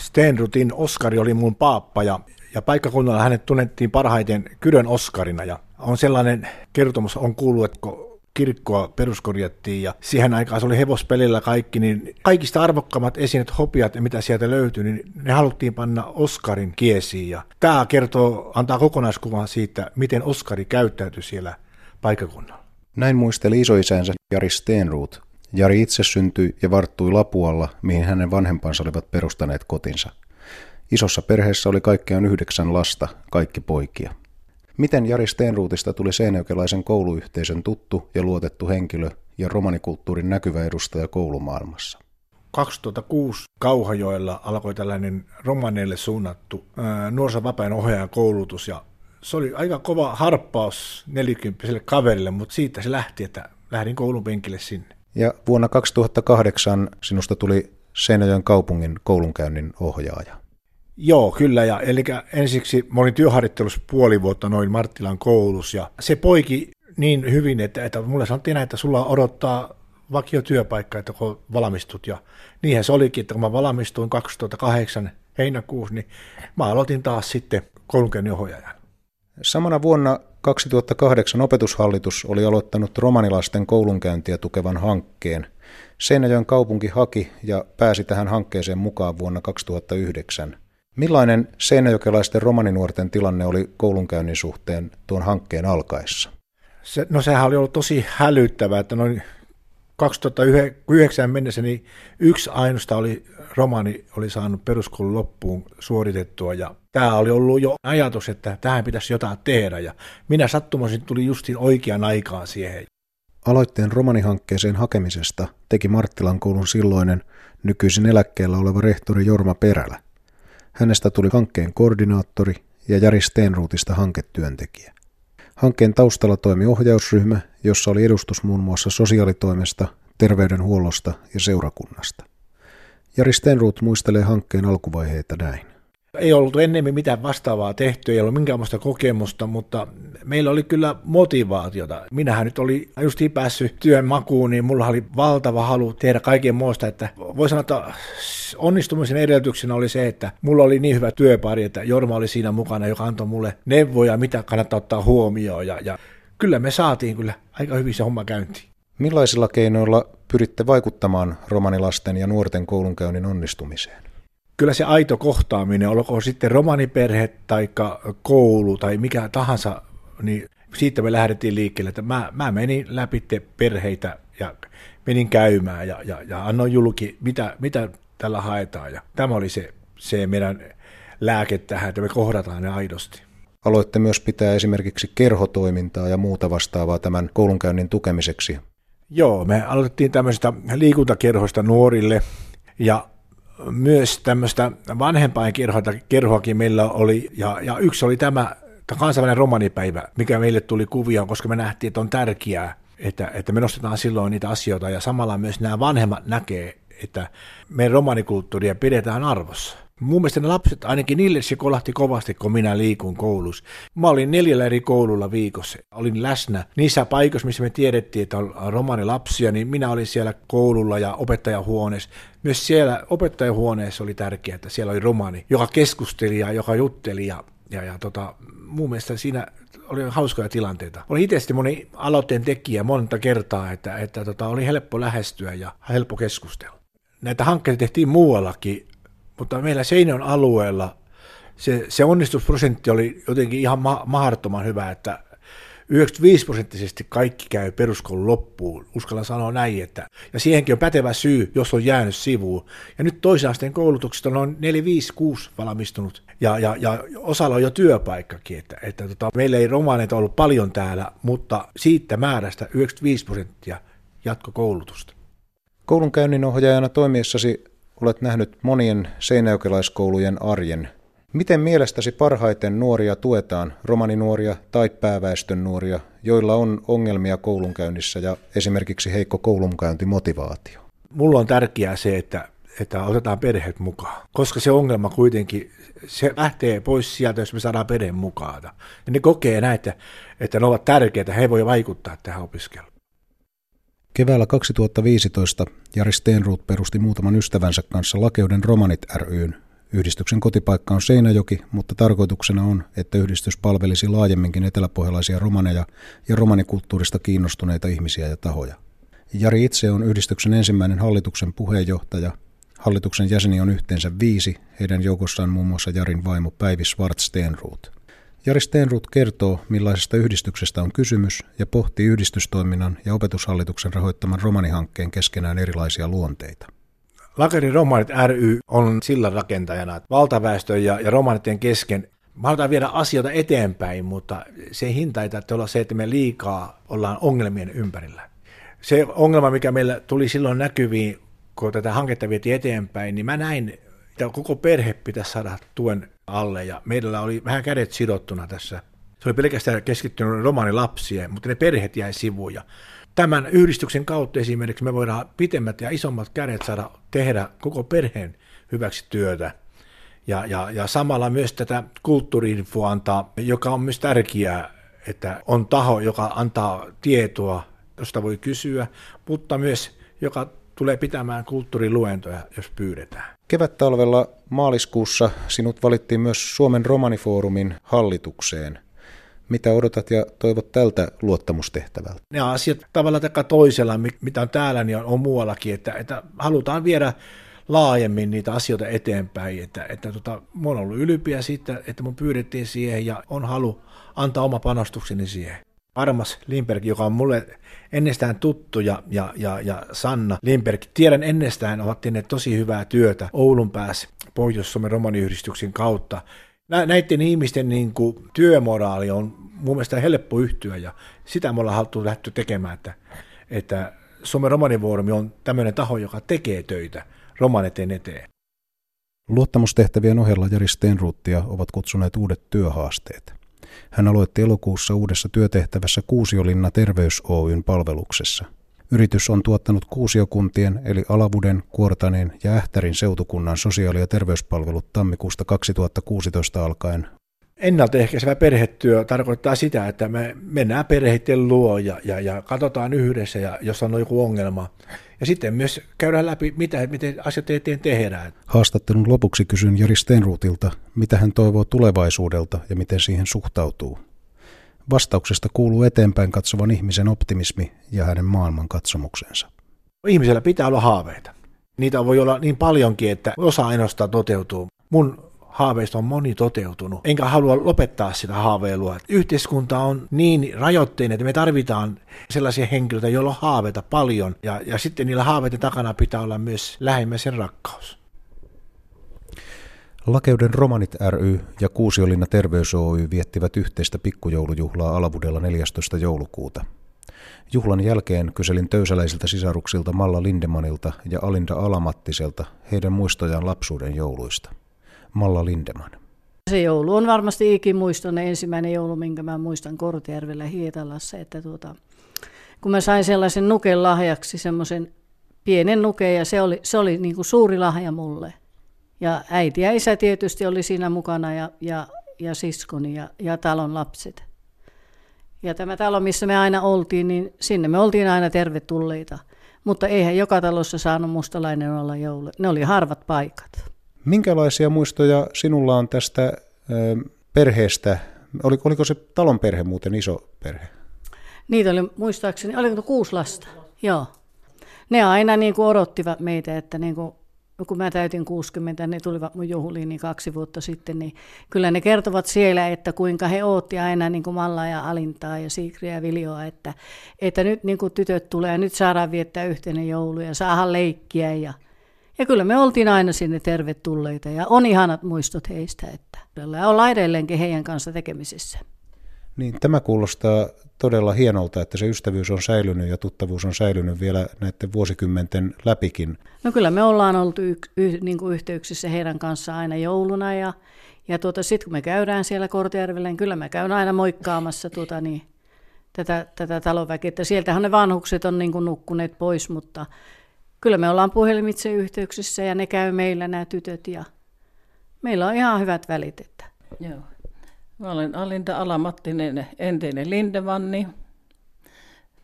Stenrutin Oskari oli mun paappa ja, ja paikkakunnalla hänet tunnettiin parhaiten Kyrön Oskarina ja on sellainen kertomus on kuullut, että kun kirkkoa peruskorjattiin ja siihen aikaan se oli hevospelillä kaikki, niin kaikista arvokkaammat esineet, hopiat ja mitä sieltä löytyi, niin ne haluttiin panna Oskarin kiesiin ja tämä kertoo, antaa kokonaiskuvan siitä, miten Oskari käyttäytyi siellä paikkakunnalla. Näin muisteli isoisänsä Jari Steenruut. Jari itse syntyi ja varttui Lapualla, mihin hänen vanhempansa olivat perustaneet kotinsa. Isossa perheessä oli kaikkiaan yhdeksän lasta, kaikki poikia. Miten Jari Steenruutista tuli seinäjokelaisen kouluyhteisön tuttu ja luotettu henkilö ja romanikulttuurin näkyvä edustaja koulumaailmassa? 2006 Kauhajoella alkoi tällainen romaneille suunnattu nuorisovapaan ohjaajan koulutus ja se oli aika kova harppaus nelikymppiselle kaverille, mutta siitä se lähti, että lähdin koulun penkille sinne. Ja vuonna 2008 sinusta tuli Seinäjoen kaupungin koulunkäynnin ohjaaja. Joo, kyllä. Ja, eli ensiksi mä olin työharjoittelussa puoli vuotta noin Marttilan koulussa ja se poiki niin hyvin, että, että mulle sanottiin näin, että sulla odottaa vakio työpaikka, että kun valmistut. Ja niinhän se olikin, että kun mä valmistuin 2008 heinäkuussa, niin mä aloitin taas sitten koulunkäynnin ohjaajan. Samana vuonna 2008 opetushallitus oli aloittanut romanilasten koulunkäyntiä tukevan hankkeen. Seinäjoen kaupunki haki ja pääsi tähän hankkeeseen mukaan vuonna 2009. Millainen seinäjokelaisten romaninuorten tilanne oli koulunkäynnin suhteen tuon hankkeen alkaessa? Se, no sehän oli ollut tosi hälyttävää, että noin 2009 mennessä niin yksi ainoasta oli romani oli saanut peruskoulun loppuun suoritettua ja tämä oli ollut jo ajatus, että tähän pitäisi jotain tehdä ja minä sattumoisin tuli justiin oikean aikaan siihen. Aloitteen romanihankkeeseen hakemisesta teki Marttilan koulun silloinen nykyisin eläkkeellä oleva rehtori Jorma Perälä. Hänestä tuli hankkeen koordinaattori ja Jari Steenruutista hanketyöntekijä. Hankkeen taustalla toimi ohjausryhmä, jossa oli edustus muun muassa sosiaalitoimesta, terveydenhuollosta ja seurakunnasta. Jari Stenruut muistelee hankkeen alkuvaiheita näin. Ei ollut ennemmin mitään vastaavaa tehty, ei ollut minkäänlaista kokemusta, mutta meillä oli kyllä motivaatiota. Minähän nyt oli justiin päässyt työn makuun, niin mulla oli valtava halu tehdä kaiken muusta, että voi sanoa, että onnistumisen edellytyksenä oli se, että mulla oli niin hyvä työpari, että Jorma oli siinä mukana, joka antoi mulle neuvoja, mitä kannattaa ottaa huomioon, ja, ja kyllä me saatiin kyllä aika hyvin se homma käyntiin. Millaisilla keinoilla pyritte vaikuttamaan romanilasten ja nuorten koulunkäynnin onnistumiseen? Kyllä se aito kohtaaminen, olkoon sitten romaniperhe tai koulu tai mikä tahansa, niin siitä me lähdettiin liikkeelle, että mä, mä menin läpi perheitä ja menin käymään ja, ja, ja annoin julki, mitä, mitä tällä haetaan. Ja tämä oli se, se meidän lääke tähän, että me kohdataan ne aidosti. Aloitte myös pitää esimerkiksi kerhotoimintaa ja muuta vastaavaa tämän koulunkäynnin tukemiseksi. Joo, me aloitettiin tämmöistä liikuntakerhoista nuorille ja myös tämmöistä vanhempainkerhoa kerhoakin meillä oli, ja, ja yksi oli tämä kansainvälinen romanipäivä, mikä meille tuli kuvia, koska me nähtiin, että on tärkeää, että, että me nostetaan silloin niitä asioita, ja samalla myös nämä vanhemmat näkee, että meidän romanikulttuuria pidetään arvossa. Mun mielestä ne lapset, ainakin niille se kolahti kovasti, kun minä liikun koulussa. Mä olin neljällä eri koululla viikossa. Olin läsnä niissä paikoissa, missä me tiedettiin, että on romanilapsia, niin minä olin siellä koululla ja opettajahuoneessa. Myös siellä opettajahuoneessa oli tärkeää, että siellä oli romani, joka keskusteli ja joka jutteli ja, ja, ja tota, mun mielestä siinä oli hauskoja tilanteita. Oli itse moni aloitteen tekijä monta kertaa, että, että tota, oli helppo lähestyä ja helppo keskustella. Näitä hankkeita tehtiin muuallakin mutta meillä Seinäjoen alueella se, se onnistusprosentti oli jotenkin ihan ma- mahdottoman hyvä, että 95 prosenttisesti kaikki käy peruskoulun loppuun, uskallan sanoa näin, että, ja siihenkin on pätevä syy, jos on jäänyt sivuun. Ja nyt toisen asteen koulutuksesta on noin 4, 5, 6 valmistunut, ja, ja, ja osalla on jo työpaikkakin, että, että tota, meillä ei romaaneita ollut paljon täällä, mutta siitä määrästä 95 prosenttia jatkokoulutusta. Koulunkäynnin ohjaajana toimiessasi Olet nähnyt monien seinäjokelaiskoulujen arjen. Miten mielestäsi parhaiten nuoria tuetaan, romaninuoria tai pääväestön nuoria, joilla on ongelmia koulunkäynnissä ja esimerkiksi heikko koulunkäyntimotivaatio? Mulla on tärkeää se, että, että otetaan perheet mukaan, koska se ongelma kuitenkin, se lähtee pois sieltä, jos me saadaan perheen mukaan. Ja ne kokee näitä, että ne ovat tärkeitä, he voi vaikuttaa tähän opiskeluun. Keväällä 2015 Jari Steenruut perusti muutaman ystävänsä kanssa Lakeuden romanit ryn, Yhdistyksen kotipaikka on Seinäjoki, mutta tarkoituksena on, että yhdistys palvelisi laajemminkin eteläpohjalaisia romaneja ja romanikulttuurista kiinnostuneita ihmisiä ja tahoja. Jari itse on yhdistyksen ensimmäinen hallituksen puheenjohtaja. Hallituksen jäseni on yhteensä viisi, heidän joukossaan muun muassa Jarin vaimo Päivi Schwarz-Steenruut. Jari Steenruut kertoo, millaisesta yhdistyksestä on kysymys ja pohtii yhdistystoiminnan ja opetushallituksen rahoittaman romanihankkeen keskenään erilaisia luonteita. Lakerin romanit ry on sillan rakentajana valtaväestön ja, ja romanitien kesken. Me halutaan viedä asioita eteenpäin, mutta se hinta ei tarvitse olla se, että me liikaa ollaan ongelmien ympärillä. Se ongelma, mikä meillä tuli silloin näkyviin, kun tätä hanketta vietiin eteenpäin, niin mä näin, että koko perhe pitäisi saada tuen alle ja meillä oli vähän kädet sidottuna tässä. Se oli pelkästään keskittynyt romaanilapsien, mutta ne perheet jäi sivuun ja tämän yhdistyksen kautta esimerkiksi me voidaan pitemmät ja isommat kädet saada tehdä koko perheen hyväksi työtä. Ja, ja, ja samalla myös tätä kulttuuriinfoa antaa, joka on myös tärkeää, että on taho, joka antaa tietoa, josta voi kysyä, mutta myös joka tulee pitämään kulttuuriluentoja, jos pyydetään. Kevättalvella maaliskuussa sinut valittiin myös Suomen romanifoorumin hallitukseen. Mitä odotat ja toivot tältä luottamustehtävältä? Ne asiat tavalla tai toisella, mitä on täällä, niin on, on muuallakin, että, että halutaan viedä laajemmin niitä asioita eteenpäin. Että, että tota, mä oon ollut ylpeä siitä, että mun pyydettiin siihen ja on halu antaa oma panostukseni siihen. Armas Limberg, joka on mulle ennestään tuttu ja, ja, ja, ja Sanna Limberg, tiedän ennestään, ovat tehneet tosi hyvää työtä Oulun päässä Pohjois-Suomen romaniyhdistyksen kautta näiden ihmisten niin kuin, työmoraali on mun mielestä helppo yhtyä ja sitä me ollaan haluttu lähteä tekemään, että, että Suomen romanivuoromi on tämmöinen taho, joka tekee töitä romaneiden eteen. Luottamustehtävien ohella Jari Stenruuttia ovat kutsuneet uudet työhaasteet. Hän aloitti elokuussa uudessa työtehtävässä Kuusiolinna Terveys Oyn palveluksessa – Yritys on tuottanut kuusiokuntien eli Alavuden, Kuortaneen ja Ähtärin seutukunnan sosiaali- ja terveyspalvelut tammikuusta 2016 alkaen. Ennaltaehkäisevä perhetyö tarkoittaa sitä, että me mennään perheiden luo ja, ja, ja katsotaan yhdessä, ja jos on joku ongelma. Ja sitten myös käydään läpi, mitä, miten asiat eteen tehdään. Haastattelun lopuksi kysyn Jari Stenruutilta, mitä hän toivoo tulevaisuudelta ja miten siihen suhtautuu. Vastauksesta kuuluu eteenpäin katsovan ihmisen optimismi ja hänen maailmankatsomuksensa. Ihmisellä pitää olla haaveita. Niitä voi olla niin paljonkin, että osa ainoastaan toteutuu. Mun haaveista on moni toteutunut, enkä halua lopettaa sitä haaveilua. Yhteiskunta on niin rajoitteinen, että me tarvitaan sellaisia henkilöitä, joilla on haaveita paljon, ja, ja sitten niillä haaveiden takana pitää olla myös lähimmäisen rakkaus. Lakeuden Romanit ry ja Kuusiolinna Terveys Oy viettivät yhteistä pikkujoulujuhlaa Alavudella 14. joulukuuta. Juhlan jälkeen kyselin töysäläisiltä sisaruksilta Malla Lindemanilta ja Alinda Alamattiselta heidän muistojaan lapsuuden jouluista. Malla Lindeman. Se joulu on varmasti ikimuistoinen ensimmäinen joulu, minkä mä muistan Kortejärvellä Hietalassa, että tuota, kun mä sain sellaisen nuken lahjaksi, semmoisen pienen nuken, ja se oli, se oli niin kuin suuri lahja mulle – ja äiti ja isä tietysti oli siinä mukana ja, ja, ja siskoni ja, ja talon lapset. Ja tämä talo, missä me aina oltiin, niin sinne me oltiin aina tervetulleita. Mutta eihän joka talossa saanut mustalainen olla joulu. Ne oli harvat paikat. Minkälaisia muistoja sinulla on tästä perheestä? Oliko, oliko se talon perhe muuten iso perhe? Niitä oli muistaakseni, oliko kuusi lasta? Joo. Ne aina niin kuin odottivat meitä, että niin kuin kun mä täytin 60, ne tulivat mun juhliin niin kaksi vuotta sitten, niin kyllä ne kertovat siellä, että kuinka he ootti aina niin kuin Malla ja Alintaa ja Siikriä ja Viljoa, että, että nyt niin kuin tytöt tulee ja nyt saadaan viettää yhteinen joulu ja saadaan leikkiä ja, ja kyllä me oltiin aina sinne tervetulleita ja on ihanat muistot heistä, että ollaan edelleenkin heidän kanssa tekemisissä. Niin, tämä kuulostaa todella hienolta, että se ystävyys on säilynyt ja tuttavuus on säilynyt vielä näiden vuosikymmenten läpikin. No kyllä me ollaan oltu y- y- niin kuin yhteyksissä heidän kanssaan aina jouluna ja, ja tuota, sitten kun me käydään siellä Kortejärvellä, niin kyllä me käyn aina moikkaamassa tuota, niin, tätä, tätä talonväkeä. Sieltähän ne vanhukset on niin kuin nukkuneet pois, mutta kyllä me ollaan puhelimitse yhteyksissä ja ne käy meillä nämä tytöt ja meillä on ihan hyvät välit. Että. Joo. Mä olen Alinta Alamattinen, entinen Lindemanni.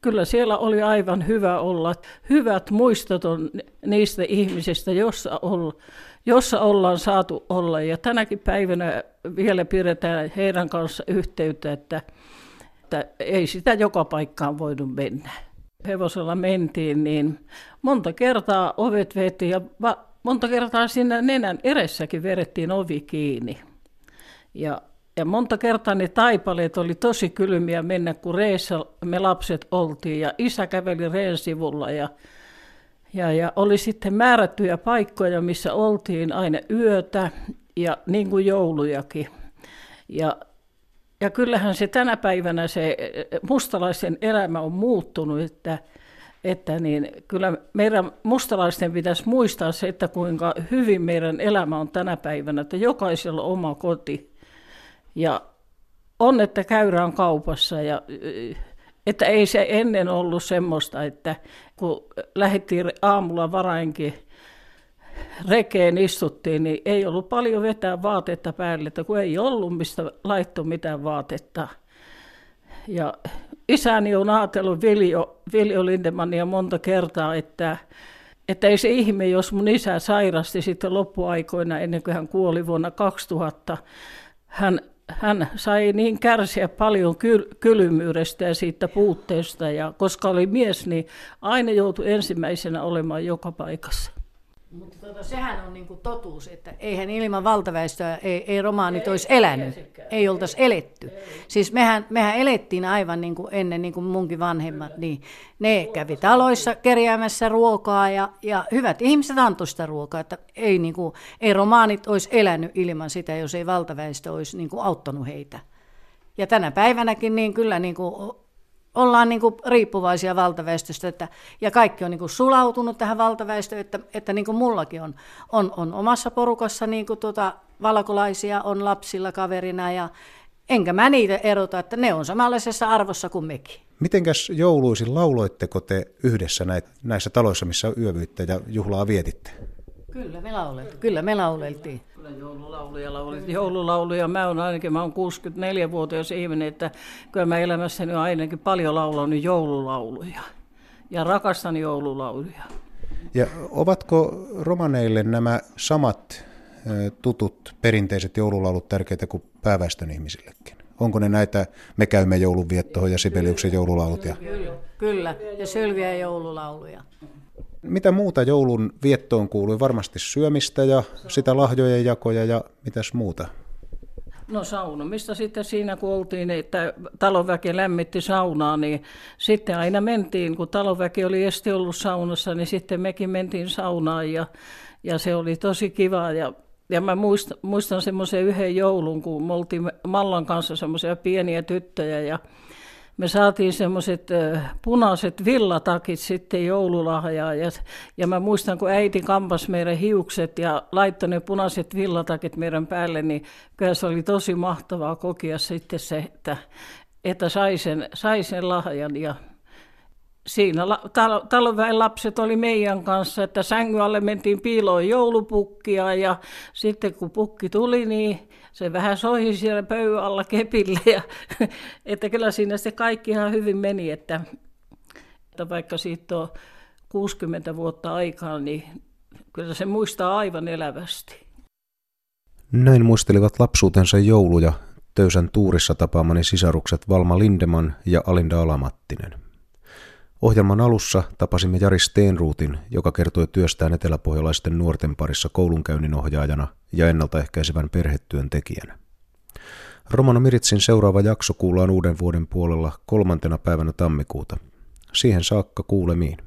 kyllä siellä oli aivan hyvä olla. Hyvät muistot on niistä ihmisistä, jossa, olla, jossa ollaan saatu olla. Ja tänäkin päivänä vielä pidetään heidän kanssa yhteyttä, että, että ei sitä joka paikkaan voinut mennä. Hevosella mentiin, niin monta kertaa ovet veti ja va- monta kertaa sinne nenän eressäkin verettiin ovi kiinni. Ja ja monta kertaa ne taipaleet oli tosi kylmiä mennä, kun reessä me lapset oltiin ja isä käveli reen sivulla ja, ja, ja oli sitten määrättyjä paikkoja, missä oltiin aina yötä ja niin kuin joulujakin. Ja, ja kyllähän se tänä päivänä se mustalaisen elämä on muuttunut, että, että niin, kyllä meidän mustalaisten pitäisi muistaa se, että kuinka hyvin meidän elämä on tänä päivänä, että jokaisella on oma koti. Ja on, että käydään kaupassa ja että ei se ennen ollut semmoista, että kun lähdettiin aamulla varainkin rekeen istuttiin, niin ei ollut paljon vetää vaatetta päälle, että kun ei ollut mistä laitto mitään vaatetta. Ja isäni on ajatellut Viljo, Viljo Lindemania monta kertaa, että, että ei se ihme, jos mun isä sairasti sitten loppuaikoina ennen kuin hän kuoli vuonna 2000. Hän hän sai niin kärsiä paljon kyl- kylmyydestä ja siitä puutteesta, ja koska oli mies, niin aina joutui ensimmäisenä olemaan joka paikassa. Mutta tota, sehän on niinku totuus, että eihän ilman valtaväestöä ei, ei romaanit ei, olisi elänyt, ei, ei oltaisi eletty. Ei. Siis mehän, mehän elettiin aivan niin kuin ennen niin kuin munkin vanhemmat, niin ne kävi taloissa kerjäämässä ruokaa ja, ja hyvät ihmiset antoi sitä ruokaa, että ei, niin kuin, ei romaanit olisi elänyt ilman sitä, jos ei valtaväestö olisi niin kuin auttanut heitä. Ja tänä päivänäkin niin kyllä niin kuin ollaan niin kuin riippuvaisia valtaväestöstä, että, ja kaikki on niin kuin sulautunut tähän valtaväestöön, että, että niin kuin mullakin on, on, on omassa porukassa niin kuin tuota, valkolaisia, on lapsilla kaverina, ja enkä mä niitä erota, että ne on samanlaisessa arvossa kuin mekin. Mitenkäs jouluisin lauloitteko te yhdessä näitä, näissä taloissa, missä yövyyttä ja juhlaa vietitte? Kyllä me lauleltiin. Kyllä me lauleltiin. Kyllä joululauluja laulit. Joululauluja, mä oon ainakin, mä oon 64-vuotias ihminen, että kyllä mä elämässäni on ainakin paljon laulanut joululauluja. Ja rakastan joululauluja. Ja ovatko romaneille nämä samat tutut perinteiset joululaulut tärkeitä kuin pääväestön ihmisillekin? Onko ne näitä Me käymme joulunviettoon ja Sibeliuksen joululaulut? Kyllä, kyllä. ja Sylviä joululauluja. Mitä muuta joulun viettoon kuului? Varmasti syömistä ja sitä lahjojen jakoja ja mitäs muuta? No saunomista sitten siinä, kun oltiin, että talonväki lämmitti saunaa, niin sitten aina mentiin, kun talonväki oli esti ollut saunassa, niin sitten mekin mentiin saunaan ja, ja se oli tosi kiva. Ja, ja mä muistan, muistan semmoisen yhden joulun, kun me oltiin Mallan kanssa semmoisia pieniä tyttöjä ja me saatiin semmoiset punaiset villatakit sitten joululahjaa. Ja, ja mä muistan, kun äiti kampas meidän hiukset ja laittoi ne punaiset villatakit meidän päälle, niin kyllä se oli tosi mahtavaa kokea sitten se, että, että sai sen, sai sen lahjan. Ja siinä talo, talonväen lapset oli meidän kanssa, että sängyn alle mentiin piiloon joulupukkia ja sitten kun pukki tuli, niin se vähän sohi siellä pöydän alla kepille. Ja, että kyllä siinä se kaikki ihan hyvin meni, että, että vaikka siitä on 60 vuotta aikaa, niin kyllä se muistaa aivan elävästi. Näin muistelivat lapsuutensa jouluja Töysän tuurissa tapaamani sisarukset Valma Lindeman ja Alinda Alamattinen. Ohjelman alussa tapasimme Jari Steenruutin, joka kertoi työstään eteläpohjalaisten nuorten parissa koulunkäynnin ohjaajana ja ennaltaehkäisevän perhetyön tekijänä. Romano Miritsin seuraava jakso kuullaan uuden vuoden puolella kolmantena päivänä tammikuuta. Siihen saakka kuulemiin.